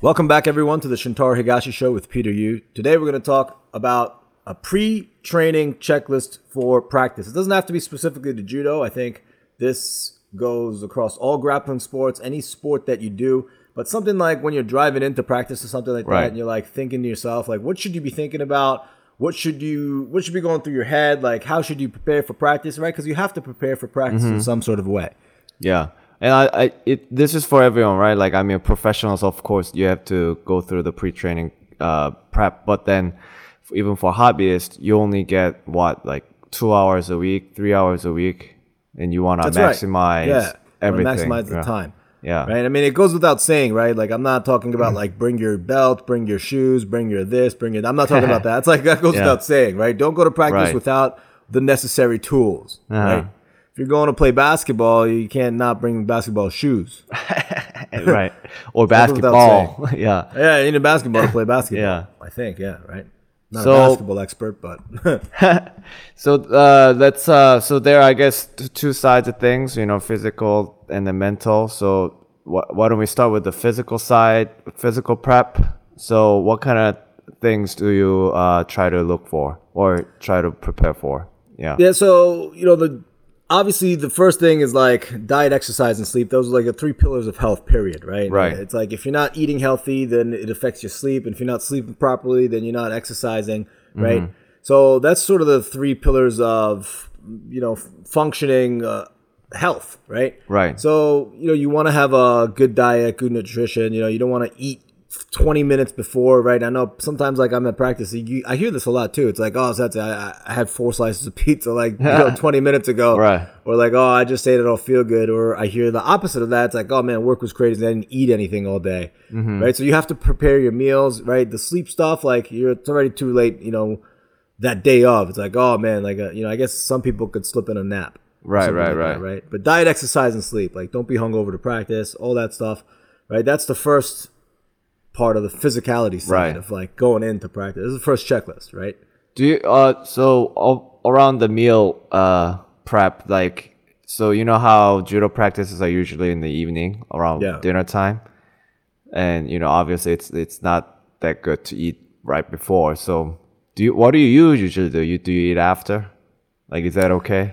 Welcome back, everyone, to the Shintaro Higashi Show with Peter Yu. Today, we're going to talk about a pre-training checklist for practice. It doesn't have to be specifically to judo. I think this goes across all grappling sports, any sport that you do. But something like when you're driving into practice or something like Right. that, and you're like thinking to yourself, like, what should you be thinking about? What should you? What should be going through your head? Like, how should you prepare for practice? Right? Because you have to prepare for practice Mm-hmm. in some sort of way. Yeah. And I, I it this is for everyone, right? Like I mean professionals of course you have to go through the pre training uh prep, but then even for hobbyists, you only get what, like two hours a week, three hours a week, and you That's right. maximize Yeah, everything. maximize the yeah. time. Yeah. Right. I mean, it goes without saying, right? Like, I'm not talking about like bring your belt, bring your shoes, bring your this, bring your. I'm not talking about that. It's like that goes Yeah. without saying, right? Don't go to practice Right. without the necessary tools, Uh-huh. right? If you're going to play basketball, you can't not bring basketball shoes. right. Or basketball. yeah. Yeah, you need basketball to play basketball. Yeah. I think. Yeah, right. Not So- a basketball expert, but So uh, let's uh, so there I guess t- two sides of things, you know, physical and the mental. So wh- why don't we start with the physical side, physical prep? So what kind of things do you uh, try to look for or try to prepare for? Yeah. Yeah, so you know the obviously the first thing is like diet, exercise, and sleep. Those are like the three pillars of health. Period. Right. Right. It's like if you're not eating healthy, then it affects your sleep, and if you're not sleeping properly, then you're not exercising. Right. Mm-hmm. So that's sort of the three pillars of you know functioning uh, health. Right. Right. So you know you want to have a good diet, good nutrition. You know you don't want to eat 20 minutes before, right? I know sometimes like I'm at practice, you, I hear this a lot too. It's like, oh, so that's I, I had four slices of pizza like you know 20 minutes ago, Right. Or like, oh, I just ate it, don't feel good. Or I hear the opposite of that. It's like, oh man, work was crazy, I didn't eat anything all day, Mm-hmm. right? So you have to prepare your meals, right? The sleep stuff, like you're it's already too late, you know. That day of, it's like, oh man, like uh, you know, I guess some people could slip in a nap, or Right, something right, that, right. right? But diet, exercise, and sleep. Like, don't be hungover to practice. All that stuff, right? That's the first part of the physicality side Right. of like going into practice. This is the first checklist, right? Do you uh so a- around the meal uh prep like so you know how judo practices are usually in the evening around Yeah. dinner time, and you know obviously it's it's not that good to eat right before. So do you what do you usually do? You do you eat after? Like is that okay?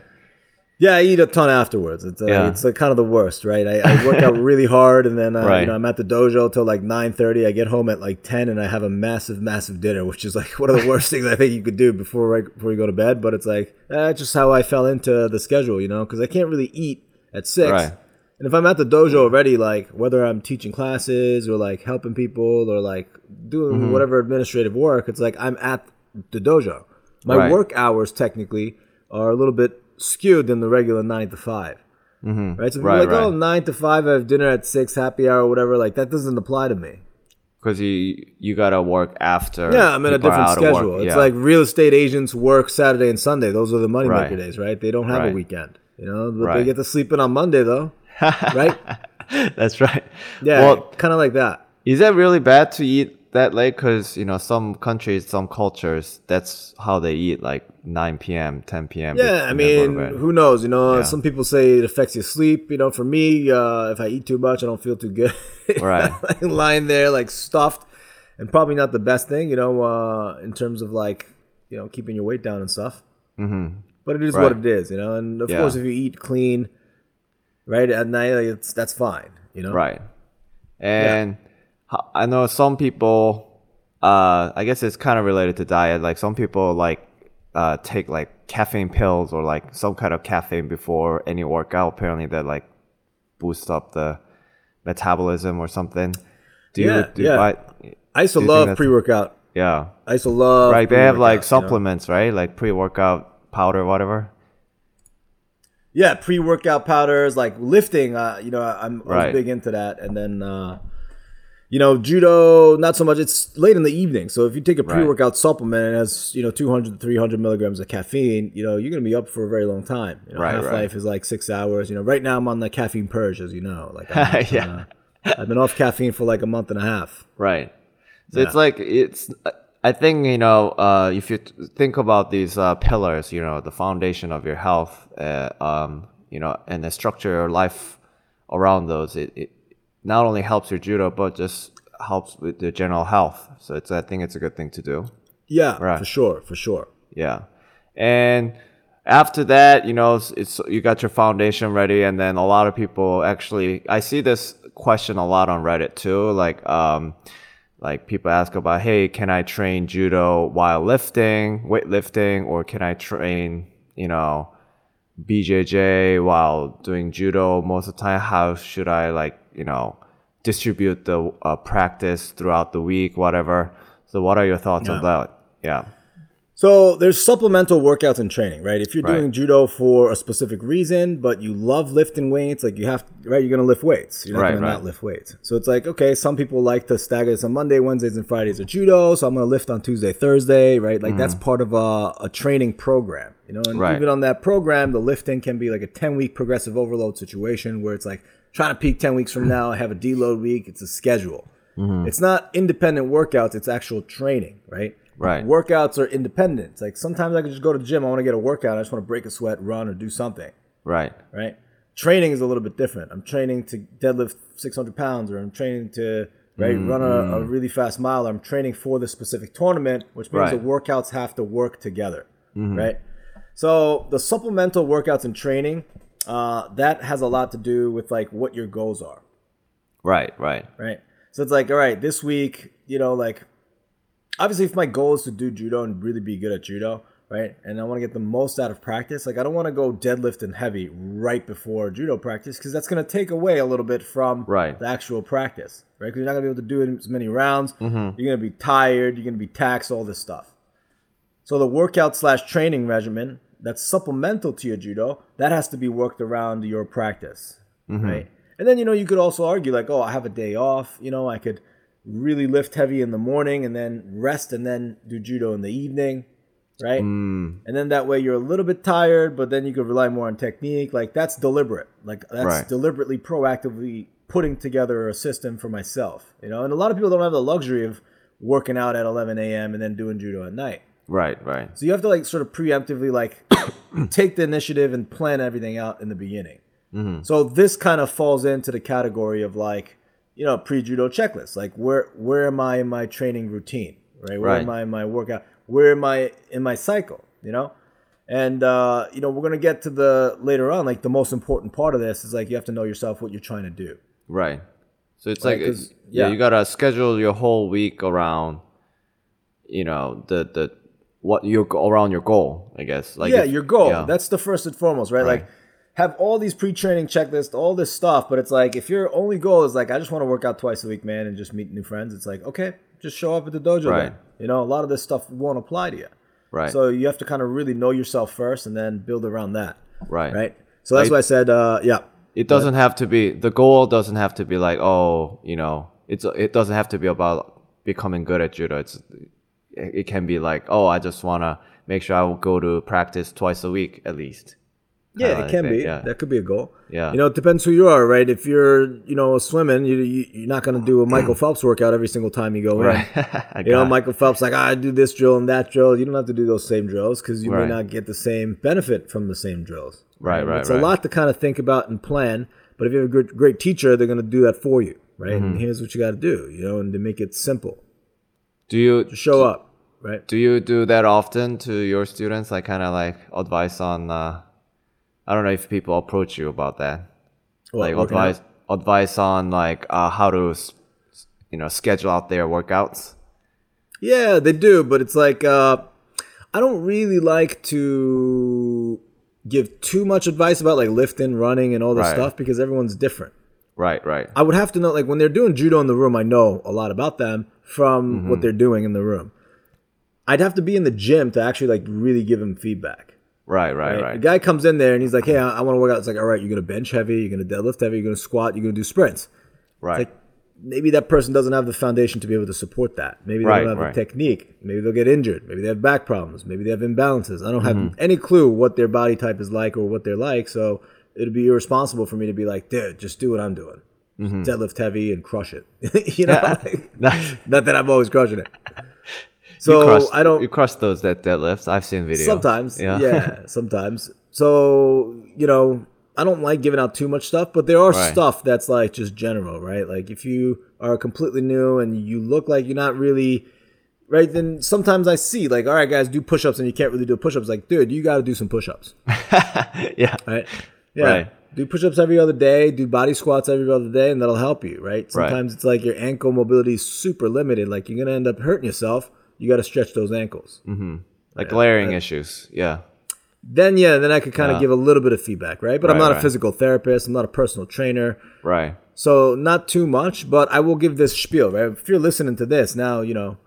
Yeah, I eat a ton afterwards. It's uh, Yeah. it's like kind of the worst, right? I, I work out really hard, and then uh, Right. you know I'm at the dojo till like nine thirty. I get home at like ten, and I have a massive, massive dinner, which is like one of the worst things I think you could do before right before you go to bed. But it's like that's just how I fell into the schedule, you know, because I can't really eat at six. Right. And if I'm at the dojo already, like whether I'm teaching classes or like helping people or like doing Mm-hmm. whatever administrative work, it's like I'm at the dojo. My Right. work hours technically are a little bit skewed than the regular nine to 5 mm-hmm. Right. So Right, like, oh, right. nine to five, I have dinner at six, happy hour, whatever. Like that doesn't apply to me. Because you you gotta work after. Yeah, I'm in a different schedule. It's Yeah. like real estate agents work Saturday and Sunday. Those are the moneymaker Right. days, right? They don't have a weekend. You know, but they get to sleep in on Monday though, right? that's right. Yeah, Well, kind of like that. Is that really bad to eat that late? Because you know some countries, some cultures, that's how they eat, like 9 p.m., 10 p.m. Yeah, I and then go to mean, who knows? You know, Yeah. some people say it affects your sleep. You know, for me, uh, if I eat too much, I don't feel too good. Right. like lying there like stuffed, and probably not the best thing. You know, uh, in terms of like you know keeping your weight down and stuff. Mm-hmm. But it is what it is. You know, and of Yeah. course, if you eat clean, right at night, it's that's fine. You know, right? And ho- I know some people. Uh, I guess it's kind of related to diet. Like some people like uh, take like caffeine pills or like some kind of caffeine before any workout. Apparently, that like boosts up the metabolism or something. Do you? Yeah, do yeah. I, I used to you love pre workout. yeah. I used to love Right, they have like pre-workout, you know? supplements, right? Like pre-workout powder, whatever. Yeah, pre-workout powders, like lifting. Uh, you know, I'm Right. big into that, and then uh, you know, judo not so much. It's late in the evening, so if you take a pre-workout supplement and it has you know 200 300 milligrams of caffeine, you know, you're gonna be up for a very long time. You know, Right, half life right. is like six hours. You know, right now I'm on the caffeine purge, as you know. Like, Yeah. uh, I've been off caffeine for like a month and a half. Right. So it's like it's. I think you know uh, if you t- think about these uh, pillars, you know, the foundation of your health, uh, um, you know, and the structure your life around those, it, it not only helps your judo, but just helps with the general health. So it's I think it's a good thing to do. Yeah, Right. for sure, for sure. Yeah, and after that, you know, it's, it's you got your foundation ready, and then a lot of people actually, I see this question a lot on Reddit too, like um, like people ask about, hey, can I train judo while lifting, weightlifting, or can I train, you know, BJJ while doing judo most of the time? How should I like, you know, distribute the uh, practice throughout the week, whatever? So, what are your thoughts on that? Yeah. So there's supplemental workouts and training, right? If you're Right. doing judo for a specific reason, but you love lifting weights, like you have, right? You're gonna lift weights. You're not Right, gonna right. not lift weights. So it's like, okay, some people like to stagger this on Monday, Wednesdays, and Fridays are judo. So I'm gonna lift on Tuesday, Thursday, right? Like that's part of a, a training program, you know. And Mm-hmm. Right. even on that program, the lifting can be like a 10 week progressive overload situation where it's like trying to peak 10 weeks from now. I have a deload week. It's a schedule. Mm-hmm. It's not independent workouts. It's actual training, right? Right. Workouts are independent. It's like sometimes I can just go to the gym. I want to get a workout. I just want to break a sweat, run, or do something. Right. Right. Training is a little bit different. I'm training to deadlift 600 pounds, or I'm training to right run a, a really fast mile. Or I'm training for the specific tournament, which means Right. the workouts have to work together. Right. So the supplemental workouts and training, uh, that has a lot to do with like what your goals are Right. Right. right? So it's like, all right, this week, you know, like obviously if my goal is to do judo and really be good at judo, right? And I want to get the most out of practice, like I don't want to go deadlifting heavy right before judo practice because that's going to take away a little bit from Right. the actual practice, right? Because you're not going to be able to do it as many rounds. You're going to be tired. You're going to be taxed, all this stuff. So the workout slash training regimen that's supplemental to your judo that has to be worked around your practice, mm-hmm. right? And then you know you could also argue like, oh, I have a day off. You know, I could really lift heavy in the morning and then rest and then do judo in the evening, right? Mm. And then that way you're a little bit tired, but then you could rely more on technique. Like that's deliberate. Like that's Right. deliberately proactively putting together a system for myself. You know, and a lot of people don't have the luxury of working out at 11 a.m. and then doing judo at night. Right. Right. So you have to like sort of preemptively like take the initiative and plan everything out in the beginning. So this kind of falls into the category of like, you know, pre-judo checklist. Like where where am I in my training routine? Right? Where Right. am I in my workout? Where am I in my cycle? You know? And uh, you know, we're gonna get to the later on, like the most important part of this is like you have to know yourself what you're trying to do. Right. So it's like like 'cause- yeah, yeah. you gotta schedule your whole week around, you know, the the what you go around your goal. I guess. Like yeah, if- your goal. yeah. That's the first and foremost, right? Right. Like have all these pre-training checklists, all this stuff, but it's like if your only goal is like I just want to work out twice a week, man, and just meet new friends, it's like okay, just show up at the dojo. Right. Then. You know, a lot of this stuff won't apply to you. right. So you have to kind of really know yourself first, and then build around that. right. Right. So that's Like- why I said, uh, yeah, It doesn't have to be the goal. Doesn't have to be like oh, you know, it's it doesn't have to be about becoming good at judo. It's it can be like oh, I just wanna make sure I will go to practice twice a week at least. Yeah, Kinda it can be. yeah. That could be a goal. Yeah. You know, it depends who you are, right? If you're, you know, swimming, you, you you're not going to do a Michael Phelps workout every single time you go Right. in. You know. Michael Phelps like "Ah, I do this drill and that drill. You don't have to do those same drills because you Right. may not get the same benefit from the same drills. Right, right, It's right. a lot to kind of think about and plan. But if you have a great, great teacher, they're going to do that for you, right? Mm-hmm. And here's what you got to do, you know, and to make it simple, Do you show up, right? Do you do that often to your students? Like kind of like advice on. Uh, I don't know if people approach you about that. What, like working out? advice, advice on like uh, how to, you know, schedule out their workouts. Yeah, they do, but it's like uh, I don't really like to give too much advice about like lifting, running, and all this Right. stuff because everyone's different. Right, right, I would have to know like when they're doing judo in the room, I know a lot about them from Mm-hmm. what they're doing in the room. I'd have to be in the gym to actually like really give them feedback. right, right, Right? right. The guy comes in there and he's like, "Hey, I, I want to work out." It's like, "All right, you're gonna bench heavy, you're gonna deadlift heavy, you're gonna squat, you're gonna do sprints." right. like, maybe that person doesn't have the foundation to be able to support that. Maybe they Right, don't have right. the technique. Maybe they'll get injured. Maybe they have back problems. Maybe they have imbalances. I don't have Mm-hmm. any clue what their body type is like or what they're like. So it'd be irresponsible for me to be like, dude, just do what I'm doing. Mm-hmm. Deadlift heavy and crush it. you know, like, not that I'm always crushing it. you So crushed, I don't. You crushed those that deadlifts. I've seen videos. Sometimes, Yeah. yeah. sometimes. So you know, I don't like giving out too much stuff, but there are Right. stuff that's like just general, right? Like if you are completely new and you look like you're not really right, then sometimes I see like, all right, guys, do push-ups, and you can't really do push-ups. Like, dude, you got to do some push-ups, yeah. right? Yeah. Right. Do push-ups every other day. Do body squats every other day, and that'll help you, right? Sometimes it's like your ankle mobility is super limited. Like you're gonna end up hurting yourself. You got to stretch those ankles. Mm-hmm. Like glaring issues. Yeah. Then yeah, then I could kind of Yeah. give a little bit of feedback, right? But I'm Right, not a physical therapist. I'm not a personal trainer. Right. So not too much, but I will give this spiel, right? If you're listening to this now, you know.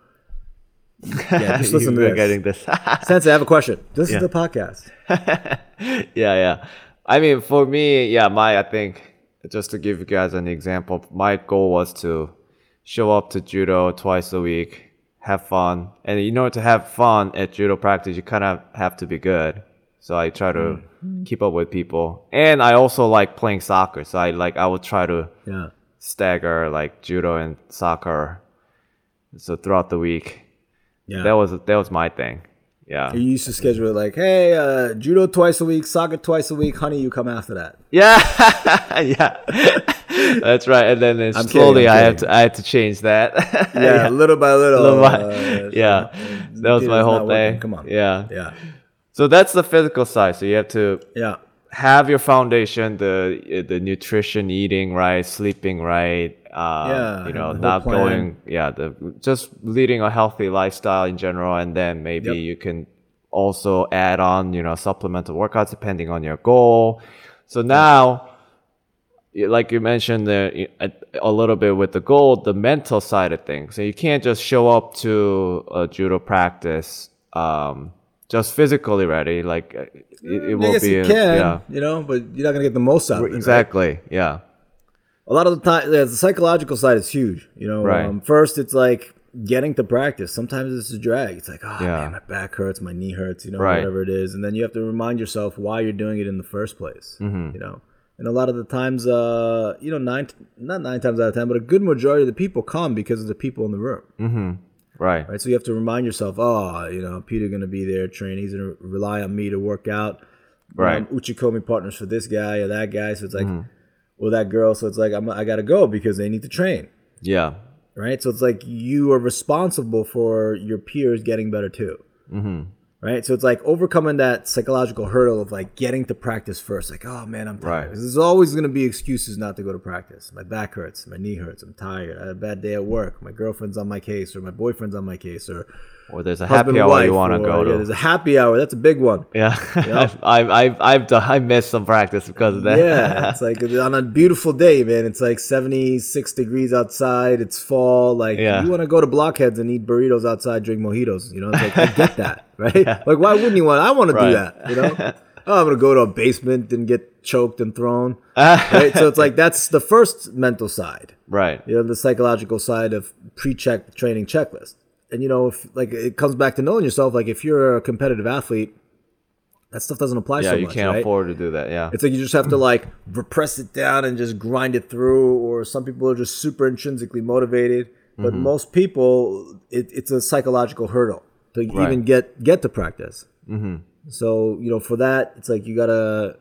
Yeah, just listen to this. getting this. Sensei, I have a question. This Yeah. is the podcast. yeah, yeah. I mean, for me, yeah, my I think just to give you guys an example, my goal was to show up to judo twice a week, have fun, and in order to have fun at judo practice, you kind of have to be good. So I try to mm-hmm. keep up with people, and I also like playing soccer. So I like I would try to Yeah. stagger like judo and soccer. So throughout the week, Yeah. that was that was my thing. Yeah. you used to schedule it like, hey, uh, judo twice a week, soccer twice a week, honey, you come after that. Yeah, yeah, that's right. And then I'm kidding, slowly, I'm I have to, I had to change that. Yeah, little by little. Little by- uh, yeah. it's that was my whole thing. Come on. Yeah. Yeah. So that's the physical side. So you have to Yeah. have your foundation, the the nutrition, eating right, sleeping right. Um, Yeah, you know, have the whole not plan. going. Yeah, the just leading a healthy lifestyle in general, and then maybe Yep. you can also add on, you know, supplemental workouts depending on your goal. So now like you mentioned there a, little bit with the goal, the mental side of things. So you can't just show up to a judo practice um, just physically ready. Like uh, it, it will be, you a- can, yeah, you know, but you're not gonna get the most out of it. right? exactly, yeah, a lot of the time the psychological side is huge you know Right. um, first it's like getting to practice sometimes it's a drag it's like oh Yeah. man my back hurts my knee hurts you know Right. whatever it is and then you have to remind yourself why you're doing it in the first place Mm-hmm. you know and a lot of the times uh you know nine not nine times out of ten but a good majority of the people come because of the people in the room Mm. right, right? So you have to remind yourself, oh, you know, Peter gonna be there training. He's gonna rely on me to work out. Right. I'm Uchikomi partners for this guy or that guy. So it's like, Mm-hmm. Or that girl. So it's like I'm, I gotta go because they need to train, yeah, right? So it's like you are responsible for your peers getting better too. Mm-hmm. Right, so it's like overcoming that psychological hurdle of like getting to practice first. Like, oh man, I'm tired. Right. There's always gonna be excuses not to go to practice. My back hurts, my knee hurts, I'm tired. I had a bad day at work. My girlfriend's on my case, or my boyfriend's on my case, or or there's a husband happy hour you want to go yeah, to. there's a happy hour. That's a big one. Yeah, I've, I've, I've done, I missed some practice because of that. Yeah, it's like on a beautiful day, man. It's like 76 degrees outside. It's fall. Like Yeah. you want to go to Blockheads and eat burritos outside, drink mojitos. You know, it's like I get that, right? Like why wouldn't you want? I want to do that. You know, oh, I'm gonna go to a basement and get choked and thrown. right. So it's like that's the first mental side. right, you know the psychological side of pre-check training checklist and you know if like it comes back to knowing yourself like if you're a competitive athlete that stuff doesn't apply yeah, so you can't right? afford to do that. Yeah, it's like you just have to like repress it down and just grind it through or some people are just super intrinsically motivated but Mm-hmm. most people it, it's a psychological hurdle to even get get to practice mm-hmm. so you know for that it's like you gotta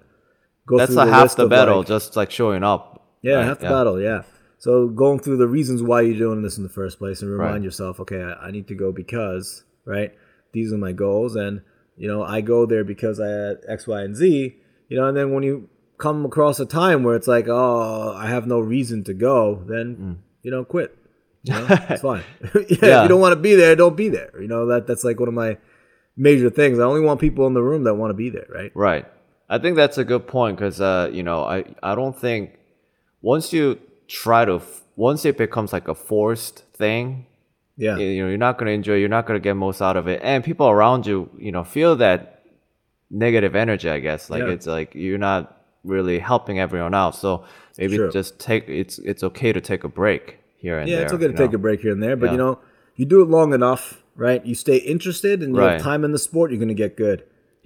go that's through a the half the battle, like, just like showing up. yeah, right? half the battle. Yeah. So going through the reasons why you're doing this in the first place, and remind Right. yourself, okay, I, I need to go because right, these are my goals, and you know I go there because I had X, Y, and Z. You know, and then when you come across a time where it's like, oh, I have no reason to go, then you know, quit. You know, it's fine. yeah, If Yeah. you don't want to be there, don't be there. You know that that's like one of my major things. I only want people in the room that want to be there. Right. Right. I think that's a good point because uh, you know I I don't think once you try to once it becomes like a forced thing, Yeah. you know you're not gonna enjoy, you're not gonna get most out of it, and people around you, you know, feel that negative energy. I guess like Yeah. it's like you're not really helping everyone out. So maybe True. just take it's it's okay to take a break here and Yeah, there. it's okay to you take a break here and there, but you know, you do it long enough, right? You stay interested and you Right. have time in the sport, you're gonna get good,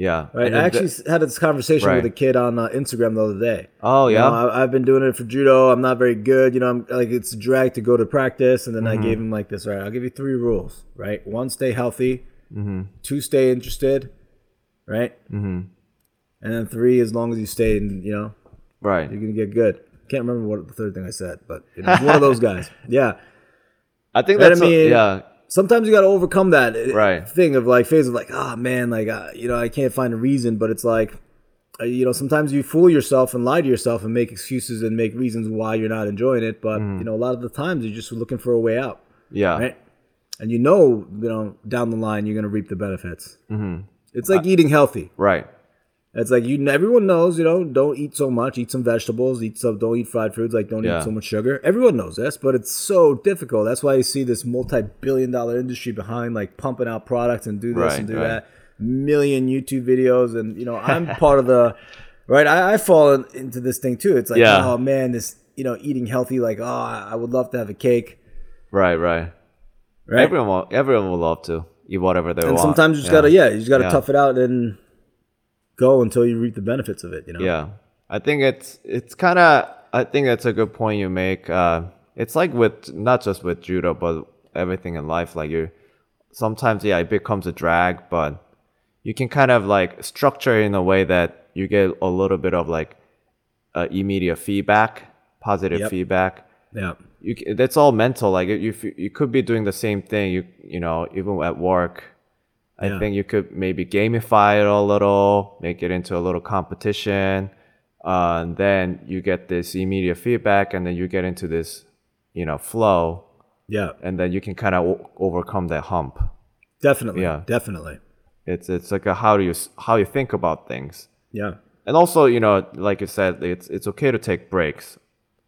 Yeah. right? I actually s had this conversation Right. with a kid on uh, Instagram the other day. Oh You yeah. know, I, I've been doing it for judo. I'm not very good. You know, I'm like it's a drag to go to practice, and then Mm-hmm. I gave him like this. All right, I'll give you three rules. Right, one, stay healthy. Mm-hmm. Two, stay interested. Right. Mm-hmm. And then three, as long as you stay, in, you know, Right. You're gonna get good. Can't remember what the third thing I said, but you know, it's one of those guys. Yeah. I think Right, I that's a- yeah. Sometimes you got to overcome that uh, Right. thing of like phase of like, ah man, like uh, you know, I can't find a reason, but it's like, uh, you know, sometimes you fool yourself and lie to yourself and make excuses and make reasons why you're not enjoying it. But Mm-hmm. you know, a lot of the times you're just looking for a way out, Yeah. right? And you know, you know, down the line you're gonna reap the benefits. Mm-hmm. It's like eating healthy. Right. It's like you. Everyone knows, you know, don't eat so much. Eat some vegetables. Eat some. Don't eat fried foods. Like don't Yeah. eat so much sugar. Everyone knows this, but it's so difficult. That's why you see this multi-billion-dollar industry behind, like pumping out products and do this Right, and do right. that. Million YouTube videos, and you know, I'm part of the. Right, I, I fall in- into this thing too. It's like, Yeah. oh man, this you know, eating healthy. Like, oh, I would love to have a cake. Right. Right. Right, Everyone will, everyone will love to eat whatever they want. and want. sometimes you just yeah. gotta, yeah, you just gotta Yeah. tough it out and go until you reap the benefits of it. You know. Yeah, I think it's it's kind of I think that's a good point you make. Uh, it's like with not just with judo, but everything in life. Like you, sometimes yeah, it becomes a drag, but you can kind of like structure it in a way that you get a little bit of like uh, immediate feedback, positive Yep. feedback. Yeah. You that's all mental. Like you you could be doing the same thing. You you know even at work. I Yeah. think you could maybe gamify it a little, make it into a little competition, uh, and then you get this immediate feedback, and then you get into this, you know, flow, Yeah. and then you can kind of o- overcome that hump. Definitely. Yeah. Definitely. It's it's like a how do you how you think about things, Yeah. and also you know, like you said, it's it's okay to take breaks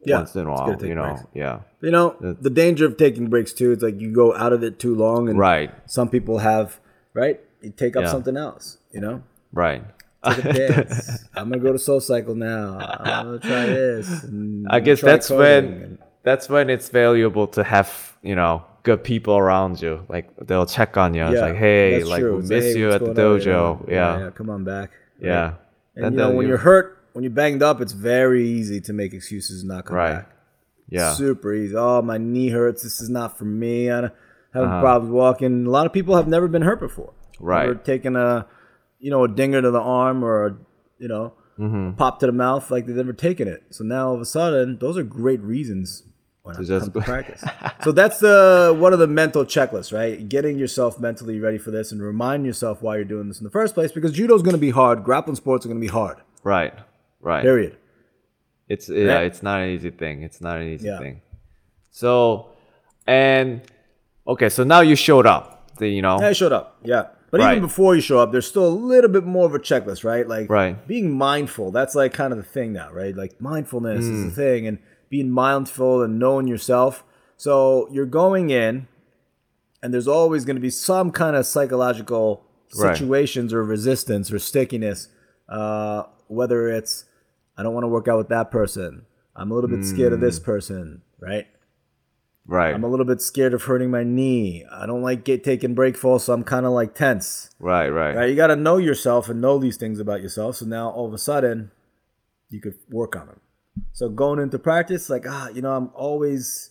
Yeah, once in a while. You know, breaks. yeah, You know, the danger of taking breaks too, it's like you go out of it too long and right, some people have, right? You take up Yeah. something else, you know? right. Take a dance. I'm gonna go to Soul Cycle now. I'm gonna try this. I guess that's when that's when it's valuable to have you know good people around you. Like they'll check on you. it's Yeah, like, hey, like true. we miss hey, you at the going on? dojo. Yeah, Yeah, come on back. yeah. And you know, then when you- you're hurt, when you're banged up, it's very easy to make excuses and not come Right. back. yeah, Super easy. Oh, my knee hurts. This is not for me. I have Uh-huh. problems walking. A lot of people have never been hurt before. Right. Never taken a, you know, a dinger to the arm or a, you know, Mm-hmm. a pop to the mouth like they've never taken it. So now all of a sudden, those are great reasons To just come to practice. so that's the one of the mental checklists, right? Getting yourself mentally ready for this and remind yourself why you're doing this in the first place because judo is going to be hard. Grappling sports are going to be hard. right, right. Period. It's yeah, Right? it's not an easy thing. It's not an easy Yeah. thing. So, and okay, so now you showed up. The, you know, I showed up. Yeah. But Right. even before you show up, there's still a little bit more of a checklist, right? Like Right. being mindful. That's like kind of the thing now, right? Like mindfulness is the Mm. thing and being mindful and knowing yourself. So you're going in and there's always going to be some kind of psychological Right. situations or resistance or stickiness. Uh, whether it's I don't want to work out with that person. I'm a little bit scared of this Mm. person, right? Right, I'm a little bit scared of hurting my knee. I don't like get taking break falls, so I'm kind of like tense. right, right, Right? You got to know yourself and know these things about yourself. So now all of a sudden, you could work on them. So going into practice, like ah, you know, I'm always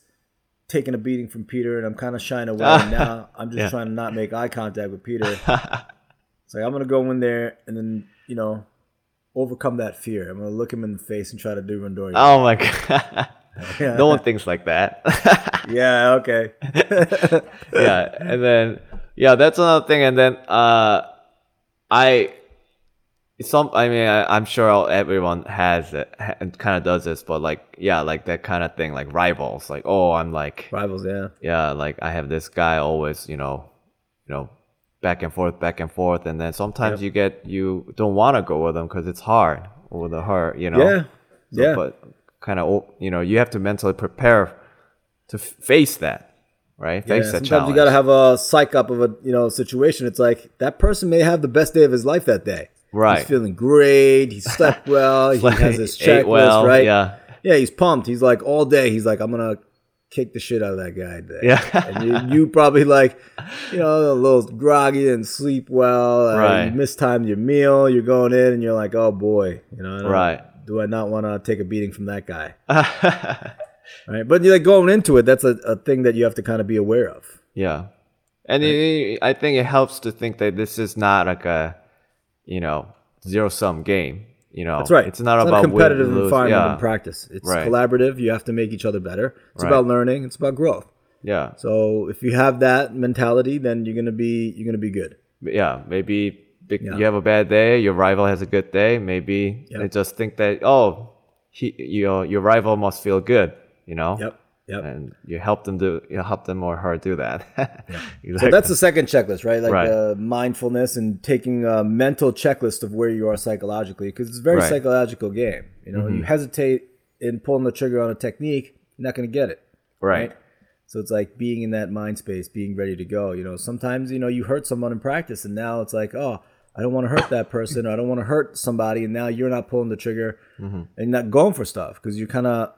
taking a beating from Peter, and I'm kind of shying away. now I'm just Yeah. trying to not make eye contact with Peter. it's like I'm gonna go in there and then you know overcome that fear. I'm gonna look him in the face and try to do Randori. Oh my god. No one thinks like that. Yeah, okay. yeah, and then yeah, that's another thing. And then uh, I some I mean I, I'm sure everyone has it and kind of does this, but like yeah, like that kind of thing, like rivals. Like oh, I'm like Rivals, yeah. yeah, like I have this guy always, you know, you know, back and forth, back and forth, and then sometimes Yep. you get you don't want to go with them because it's hard with the hurt, you know. Yeah. So, yeah. But kind of, you know, you have to mentally prepare to face that, right? Yeah, Face that sometimes challenge. you got to have a psych up of a you know situation. It's like that person may have the best day of his life that day. Right. He's feeling great. He slept well. he has his checklist, well, right? Yeah. Yeah, he's pumped. He's like all day. He's like, I'm gonna kick the shit out of that guy today. Yeah. and you, you probably like, you know, a little groggy and sleep well. uh, Right. You mistimed your meal. You're going in and you're like, oh boy, you know, Right. Do I not want to take a beating from that guy? right. But you're like going into it. That's a, a thing that you have to kind of be aware of. Yeah. And it, I think it helps to think that this is not like a, you know, zero sum game. You know, That's right. It's not it's about not win, competitive lose. environment Yeah. in practice. It's Right. collaborative. You have to make each other better. It's Right. about learning. It's about growth. Yeah. So if you have that mentality, then you're gonna be you're gonna be good. yeah, maybe Yeah. you have a bad day, your rival has a good day. Maybe Yep. they just think that oh, he, your your rival must feel good, you know. Yep. Yep. And you help them do you help them or her do that. exactly. So that's the second checklist, right? Like Right. uh, mindfulness and taking a mental checklist of where you are psychologically, because it's a very Right. Mm-hmm. psychological game. You know, you hesitate in pulling the trigger on a technique, you're not going to get it. right. So it's like being in that mind space, being ready to go. You know, sometimes you know you hurt someone in practice, and now it's like, oh, I don't want to hurt that person, or I don't want to hurt somebody, and now you're not pulling the trigger and not going for stuff because you're kind of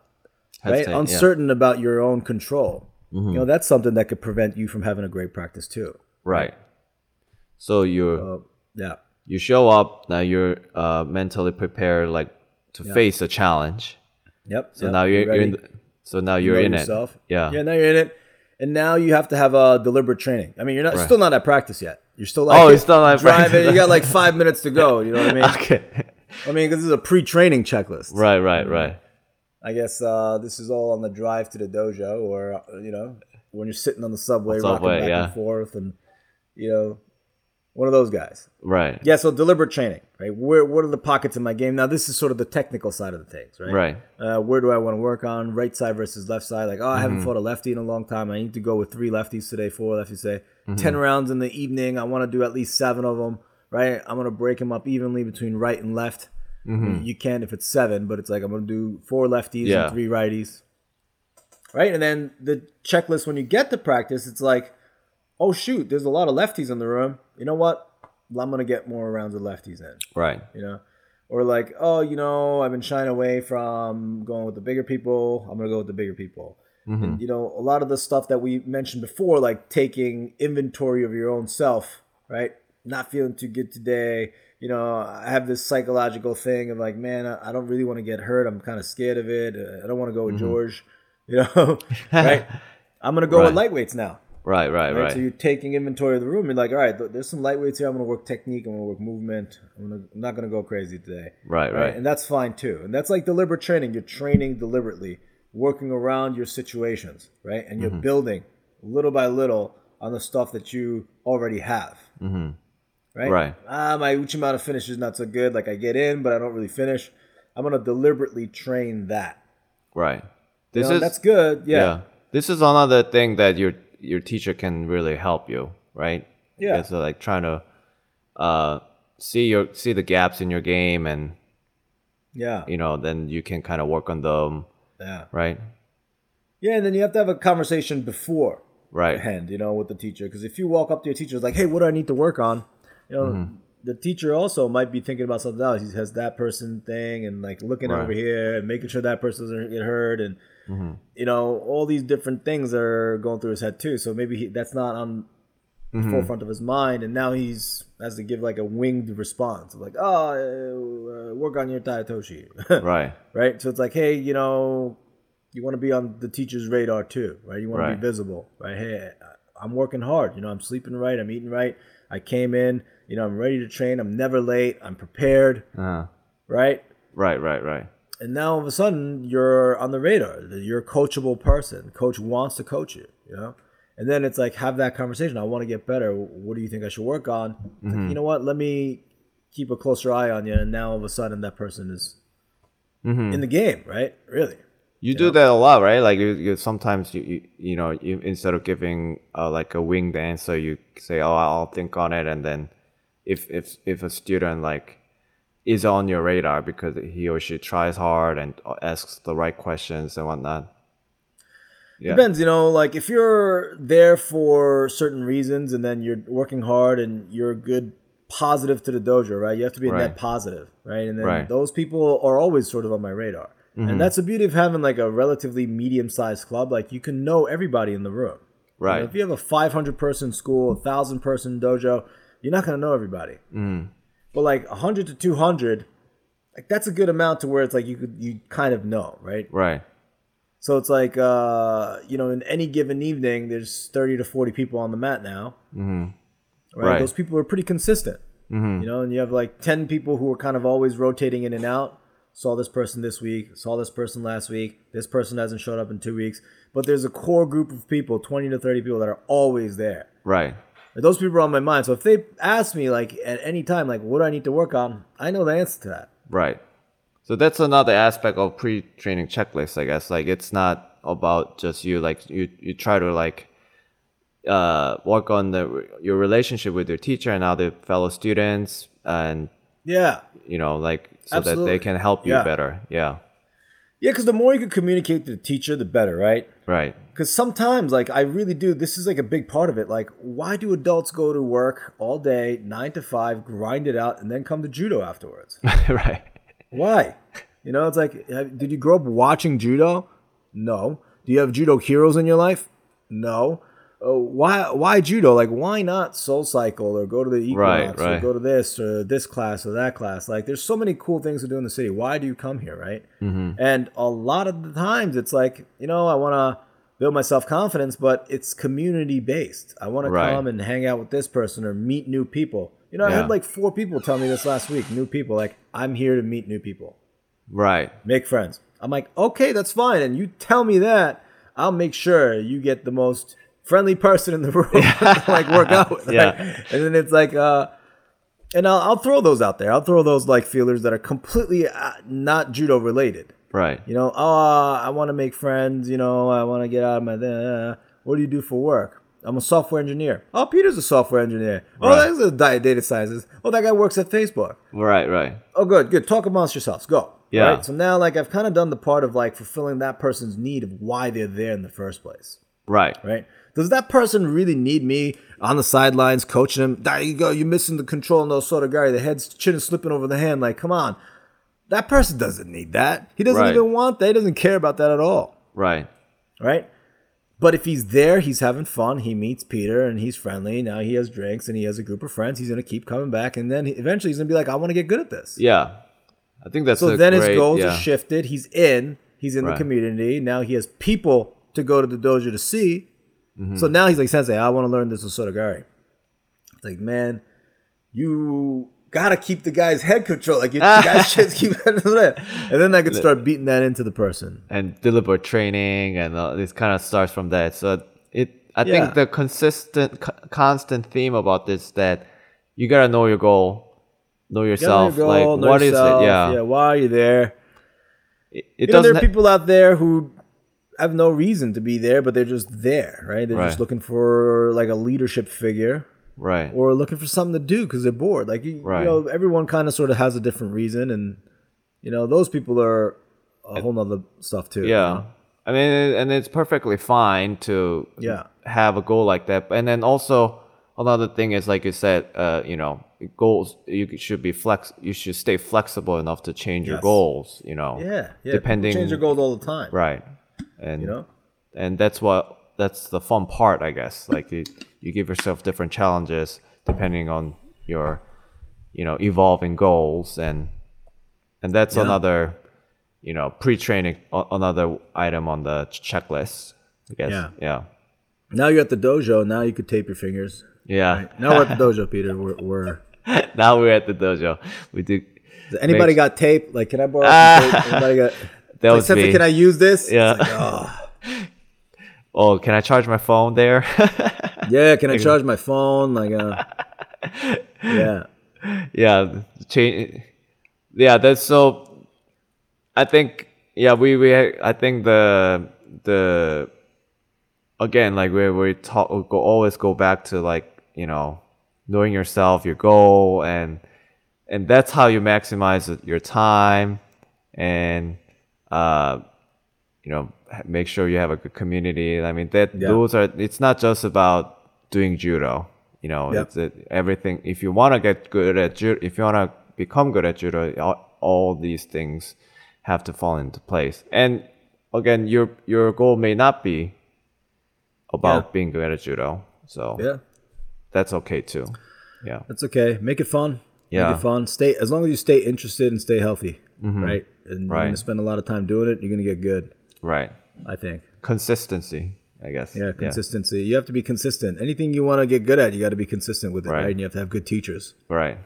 right Hesitate, yeah. uncertain about your own control. You know, that's something that could prevent you from having a great practice too. Right. So you Uh, yeah. you show up now you're uh, mentally prepared like to face a challenge. Yep. So yep, now you're, you're in the, so now you're know in yourself. it. Yeah. Yeah, now you're in it. And now you have to have a deliberate training. I mean, you're not Right. still not at practice yet. You're still like Oh, you're still not at driving. practice. You got like five minutes to go. You know what I mean? Okay. I mean, because this is a pre-training checklist. right, right, right. I guess uh, this is all on the drive to the dojo, or uh, you know, when you're sitting on the subway, Subway, rocking back yeah. and forth, and you know, one of those guys. Right. Yeah. So deliberate training, right? Where what are the pockets in my game? Now this is sort of the technical side of the things, right? Right. Uh, where do I want to work on? Right side versus left side. Like, oh, I Mm-hmm. haven't fought a lefty in a long time. I need to go with three lefties today, four lefties today. Mm-hmm. Ten rounds in the evening. I want to do at least seven of them. Right. I'm gonna break them up evenly between right and left. You can if it's seven, but it's like I'm gonna do four lefties Mm-hmm. Yeah. and three righties. Right. And then the checklist when you get to practice, it's like, oh shoot, there's a lot of lefties in the room. You know what? I'm gonna get more rounds of lefties in Right. you know or like oh you know i've been shying away from going with the bigger people i'm gonna go with the bigger people and you know a lot of the stuff that we mentioned before like taking inventory of your own self right not feeling too good today you know i have this psychological thing of like man i, I don't really want to get hurt i'm kind of scared of it uh, i don't want to go with george you know right i'm gonna go with lightweights now Right, right, Right? right. So you're taking inventory of the room. You're like, all right, th- there's some lightweights here. I'm going to work technique. I'm going to work movement. I'm, gonna, I'm not going to go crazy today. Right, right. And that's fine too. And that's like deliberate training. You're training deliberately, working around your situations, right? And you're Mm-hmm. building little by little on the stuff that you already have. Mm-hmm. Right? Right. Ah, my Uchimata finish is not so good. Like I get in, but I don't really finish. I'm going to deliberately train that. right. You This know, is that's good. yeah. Yeah. This is another thing that your your teacher can really help you, right? Yeah. It's uh, like trying to uh see your see the gaps in your game and Yeah. you know, then you can kind of work on them, Yeah. right? Yeah, and then you have to have a conversation before Right. hand, you know, with the teacher. Because if you walk up to your teacher, it's like, hey, what do I need to work on? You know, Mm-hmm. the teacher also might be thinking about something else. He has that person thing and like looking Right. over here and making sure that person doesn't get hurt. And, Mm-hmm. you know, all these different things are going through his head too. So maybe he, that's not on Mm-hmm. the forefront of his mind. And now he's has to give like a winged response of like, oh, uh, work on your Tai Otoshi. Right. right? So it's like, hey, you know, you want to be on the teacher's radar too, right? You want to be visible, right? Hey, I'm working hard. You know, I'm sleeping right. I'm eating right. I came in. You know, I'm ready to train. I'm never late. I'm prepared, Uh, right? right, right, right. And now all of a sudden you're on the radar. You're a coachable person. Coach wants to coach you. You know. And then it's like have that conversation. I want to get better. What do you think I should work on? It's like, you know what? Let me keep a closer eye on you. And now all of a sudden that person is in the game, right? Really. You do that a lot, right? Like you, you sometimes you, you you know you instead of giving uh, like a winged answer, you say, "Oh, I'll think on it," and then if if if a student like is on your radar because he or she tries hard and asks the right questions and whatnot. Yeah. Depends, you know, like if you're there for certain reasons and then you're working hard and you're a good positive to the dojo, right? You have to be a Right. net positive, right? And then Right. those people are always sort of on my radar. Mm-hmm. And that's the beauty of having like a relatively medium sized club. Like you can know everybody in the room. You know, Right. if you have a 500 person school, a 1,000 person dojo, you're not to know everybody. Mm. But like 100 to 200, like that's a good amount to where it's like you could, you kind of know, right? Right. So it's like, uh, you know, in any given evening, there's 30 to 40 people on the mat now. Mm-hmm. Right? Right. Those people are pretty consistent. You know, and you have like 10 people who are kind of always rotating in and out. Saw this person this week, saw this person last week. This person hasn't showed up in two weeks. But there's a core group of people, 20 to 30 people, that are always there. Right. Like, those people are on my mind. So if they ask me, like, at any time, like, what do I need to work on? I know the answer to that. Right. So that's another aspect of pre-training checklist, I guess. Like it's not about just you. Like you, you try to like uh, work on the your relationship with your teacher and other fellow students, and Yeah. you know, like so that they can help you Yeah. better. Yeah. Yeah, because the more you can communicate to the teacher, the better, right? Right. Because sometimes, like, I really do, this is like a big part of it. Like, why do adults go to work all day, nine to five, grind it out, and then come to judo afterwards? right. why? You know, it's like, did you grow up watching judo? No. Do you have judo heroes in your life? No. Uh, why? Why judo? Like, why not Soul Cycle or go to the Equinox or right. go to this or this class or that class? Like, there's so many cool things to do in the city. Why do you come here, right? Mm-hmm. And a lot of the times, it's like, you know, I want to build my self confidence, but it's community based. I want to Right. come and hang out with this person or meet new people. You know, I had like four people tell me this last week. New people, like, I'm here to meet new people Right. make friends. I'm like, okay, that's fine. And you tell me that, I'll make sure you get the most friendly person in the room to like work out with. right? Yeah. And then it's like, uh, and I'll, I'll throw those out there. I'll throw those like feelers that are completely uh, not judo related. Right. You know, oh, I want to make friends. You know, I want to get out of my. Uh, what do you do for work? I'm a software engineer. Oh, Peter's a software engineer. Oh, Right. that's a data scientist. Oh, that guy works at Facebook. Right. Right. Oh, good, good. Talk amongst yourselves. Go. Yeah. Right? So now, like, I've kind of done the part of like fulfilling that person's need of why they're there in the first place. Right. Right? Does that person really need me on the sidelines coaching him? There you go. You're missing the control in those sort of guy. The head's chin is slipping over the hand. Like, come on. That person doesn't need that. He doesn't Right. even want that. He doesn't care about that at all. Right. Right? But if he's there, he's having fun. He meets Peter and he's friendly. Now he has drinks and he has a group of friends. He's going to keep coming back. And then eventually he's going to be like, I want to get good at this. Yeah. I think that's So then great, his goals yeah. are shifted. He's in. He's in Right. the community. Now he has people to go to the dojo to see. Mm-hmm. So now he's like, Sensei, I want to learn this Osotogari. It's like, man, you gotta keep the guy's head control. Like you, guys just keep and then I could start beating that into the person. and deliberate training and uh, this kind of starts from that so it i Yeah. think the consistent co- constant theme about this that you gotta know your goal know Get on yourself your like goal, know what is yourself. it yeah, Yeah. Why are you there? it, it you know, there are people out there who have no reason to be there, but they're just there, right? They're Right. just looking for like a leadership figure. right or looking for something to do because they're bored. Like you, Right. you know, everyone kind of sort of has a different reason, and you know, those people are a whole nother stuff too. you yeah know? i mean and it's perfectly fine to Yeah. have a goal like that and then also another thing is like you said uh you know goals you should be flex you should stay flexible enough to change your goals you know yeah, yeah. People depending change your goals all the time, right and You know, and that's what that's the fun part i guess like you, you give yourself different challenges depending on your you know evolving goals and and that's Yeah. another you know pre-training another item on the checklist i guess Yeah. yeah now you're at the dojo. Now you could tape your fingers. yeah Now we're at the dojo, Peter. We're, we're now we're at the dojo we do Does anybody got tape? Like, can I borrow some tape? Anybody got? That like, was me. can I use this? Yeah. like, oh. oh can i charge my phone there Yeah, can I charge my phone? Like, uh, yeah, yeah change yeah that's so i think yeah we we i think the the again like we we talk we go always go back to like you know knowing yourself your goal and and that's how you maximize your time and uh you know make sure you have a good community i mean that Yeah. those are it's not just about doing judo you know Yep. it's it, everything if you want to get good at judo if you want to become good at judo all, all these things have to fall into place and again your your goal may not be about Yeah. being good at judo so yeah. that's okay too yeah That's okay. Make it fun. Yeah. Mm-hmm. Make it fun. Stay as long as you stay interested and stay healthy. Right. And you're gonna spend a lot of time doing it. You're gonna get good. right I think. consistency i guess Yeah, consistency. You have to be consistent. Anything you want to get good at, you got to be consistent with it, Right. right. And you have to have good teachers. right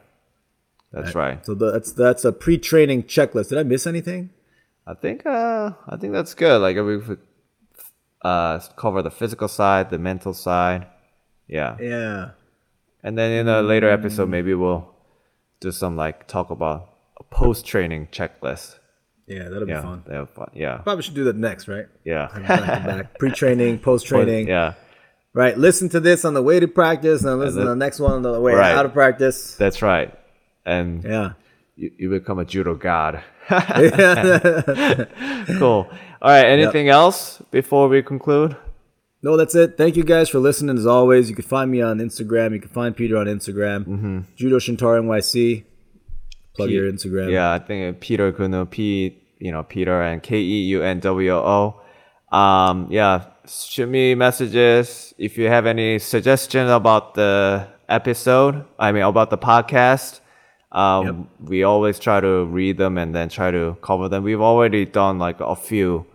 That's right. So that's that's a pre-training checklist. Did I miss anything? I think uh I think that's good. Like we uh cover the physical side, the mental side. Yeah. Yeah. And then in a later episode maybe we'll do some like talk about a post training checklist. Yeah, that'll be Yeah. fun. That'll be fun. Yeah. Probably should do that next, right? Yeah. Back. Pre-training, post-training. yeah. Right. Listen to this on the way to practice, and listen then- to the next one on the way Right. out of practice. That's right. And Yeah. you, you become a judo god. cool. All right. Anything else before we conclude? No, that's it. Thank you guys for listening. As always, you can find me on Instagram. You can find Peter on Instagram. Mm-hmm. Judo Shintaro NYC. Plug your Instagram. Yeah, I think Peter Keunwo, P, you know, Peter and K E U N W O. Um, yeah, shoot me messages if you have any suggestions about the episode. I mean, about the podcast. Um, we always try to read them and then try to cover them. We've already done like a few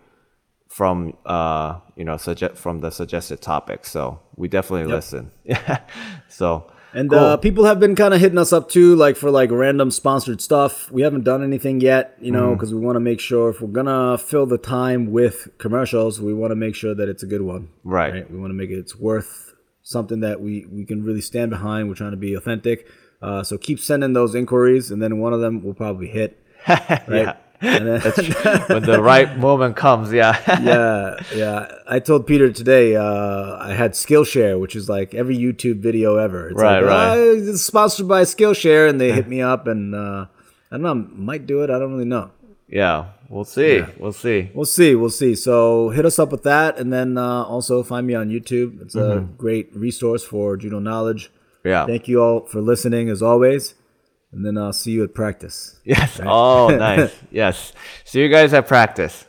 from uh you know suggest from the suggested topics so we definitely listen yeah so And cool. uh, people have been kind of hitting us up too, like for like random sponsored stuff. We haven't done anything yet, you know, because we want to make sure if we're gonna fill the time with commercials, we want to make sure that it's a good one. Right. We want to make it it's worth something that we we can really stand behind. We're trying to be authentic. Uh, so keep sending those inquiries, and then one of them will probably hit. Right. yeah then, when the right moment comes yeah yeah, yeah. I told Peter today uh, I had Skillshare, which is like every YouTube video ever. It's Right, like, right. "Oh, it's sponsored by Skillshare, and they hit me up, and uh, I don't know, might do it. I don't really know. yeah we'll see we'll see We'll see, we'll see. So hit us up with that, and then uh, also find me on YouTube. It's a Mm-hmm. great resource for judo knowledge. yeah Thank you all for listening, as always, and then I'll see you at practice. yes. Oh nice. Yes. See you guys at practice